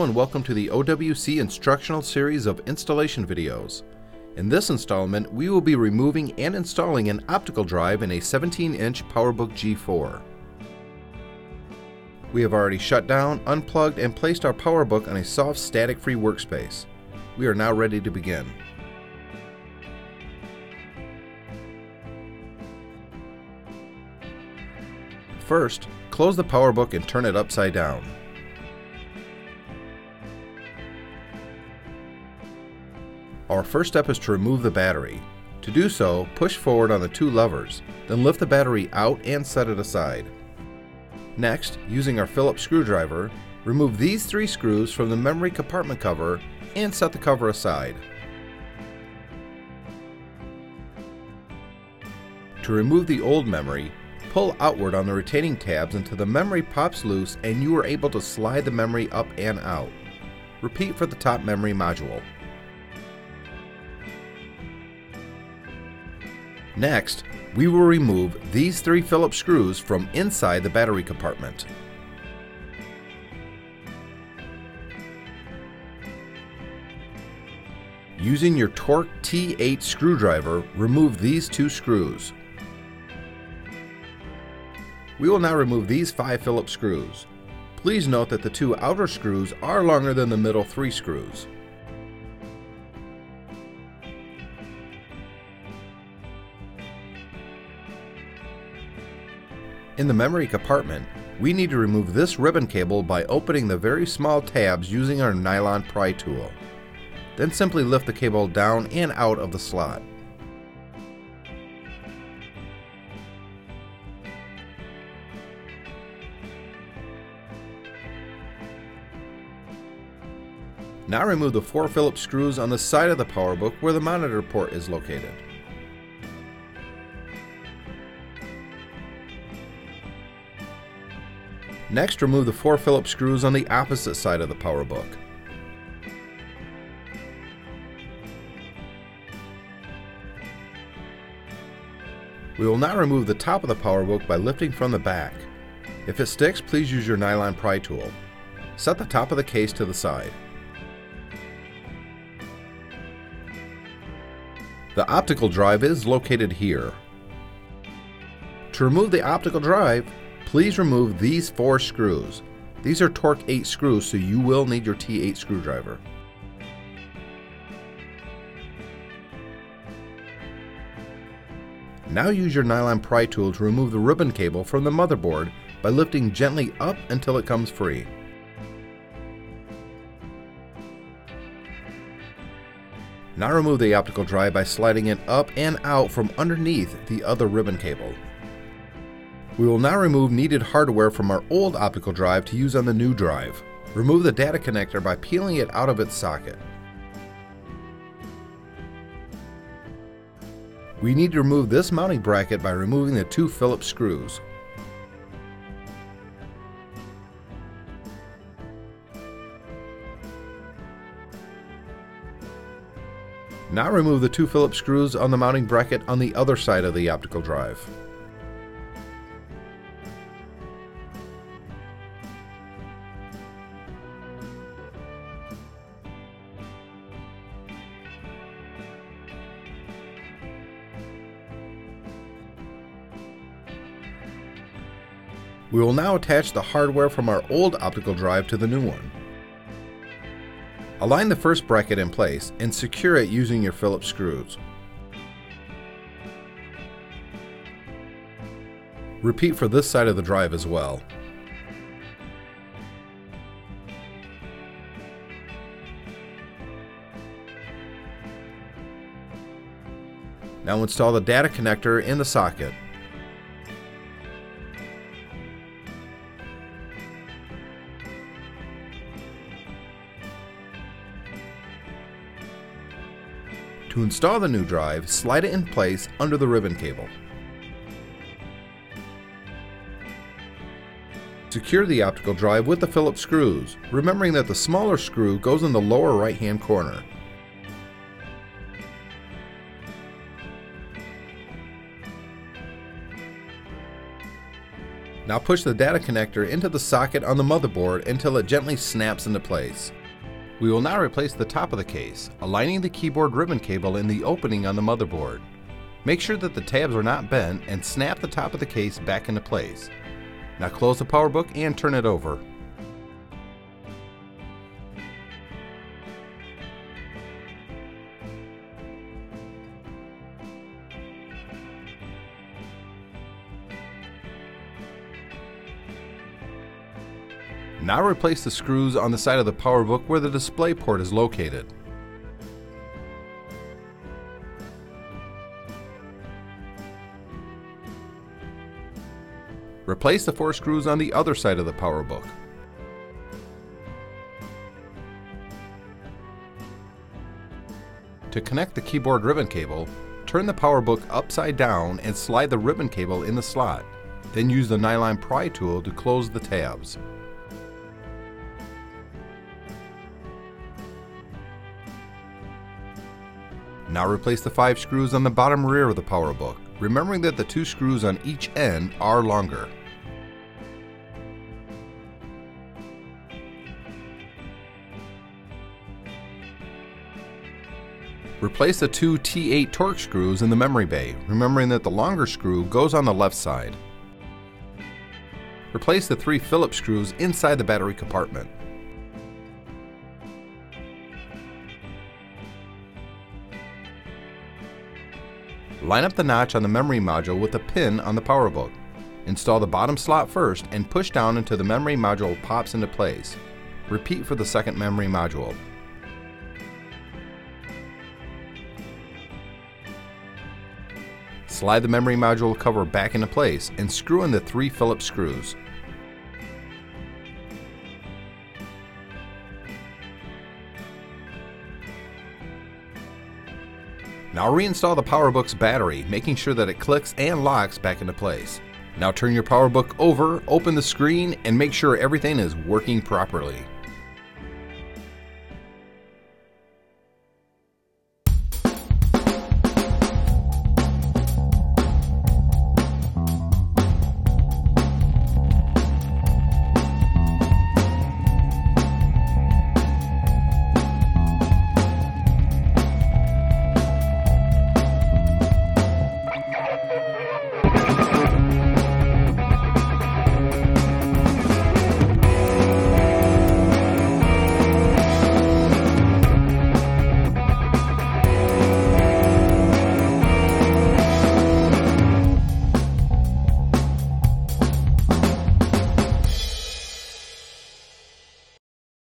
And welcome to the OWC instructional series of installation videos. In this installment, we will be removing and installing an optical drive in a 17-inch PowerBook G4. We have already shut down, unplugged, and placed our PowerBook on a soft static-free workspace. We are now ready to begin. First, close the PowerBook and turn it upside down. Our first step is to remove the battery. To do so, push forward on the two levers, then lift the battery out and set it aside. Next, using our Phillips screwdriver, remove these three screws from the memory compartment cover and set the cover aside. To remove the old memory, pull outward on the retaining tabs until the memory pops loose and you are able to slide the memory up and out. Repeat for the top memory module. Next, we will remove these three Phillips screws from inside the battery compartment. Using your Torx T8 screwdriver, remove these two screws. We will now remove these five Phillips screws. Please note that the two outer screws are longer than the middle three screws. In the memory compartment, we need to remove this ribbon cable by opening the very small tabs using our nylon pry tool. Then simply lift the cable down and out of the slot. Now remove the four Phillips screws on the side of the PowerBook where the monitor port is located. Next, remove the four Phillips screws on the opposite side of the PowerBook. We will now remove the top of the PowerBook by lifting from the back. If it sticks, please use your nylon pry tool. Set the top of the case to the side. The optical drive is located here. To remove the optical drive, please remove these four screws. These are Torx 8 screws, so you will need your T8 screwdriver. Now use your nylon pry tool to remove the ribbon cable from the motherboard by lifting gently up until it comes free. Now remove the optical drive by sliding it up and out from underneath the other ribbon cable. We will now remove needed hardware from our old optical drive to use on the new drive. Remove the data connector by peeling it out of its socket. We need to remove this mounting bracket by removing the two Phillips screws. Now remove the two Phillips screws on the mounting bracket on the other side of the optical drive. We will now attach the hardware from our old optical drive to the new one. Align the first bracket in place and secure it using your Phillips screws. Repeat for this side of the drive as well. Now install the data connector in the socket. To install the new drive, slide it in place under the ribbon cable. Secure the optical drive with the Phillips screws, remembering that the smaller screw goes in the lower right hand corner. Now push the data connector into the socket on the motherboard until it gently snaps into place. We will now replace the top of the case, aligning the keyboard ribbon cable in the opening on the motherboard. Make sure that the tabs are not bent and snap the top of the case back into place. Now close the PowerBook and turn it over. Now replace the screws on the side of the PowerBook where the display port is located. Replace the four screws on the other side of the PowerBook. To connect the keyboard ribbon cable, turn the PowerBook upside down and slide the ribbon cable in the slot. Then use the nylon pry tool to close the tabs. Now replace the five screws on the bottom rear of the PowerBook, remembering that the two screws on each end are longer. Replace the two T8 Torx screws in the memory bay, remembering that the longer screw goes on the left side. Replace the three Phillips screws inside the battery compartment. Line up the notch on the memory module with a pin on the PowerBook. Install the bottom slot first and push down until the memory module pops into place. Repeat for the second memory module. Slide the memory module cover back into place and screw in the three Phillips screws. Now reinstall the PowerBook's battery, making sure that it clicks and locks back into place. Now turn your PowerBook over, open the screen, and make sure everything is working properly.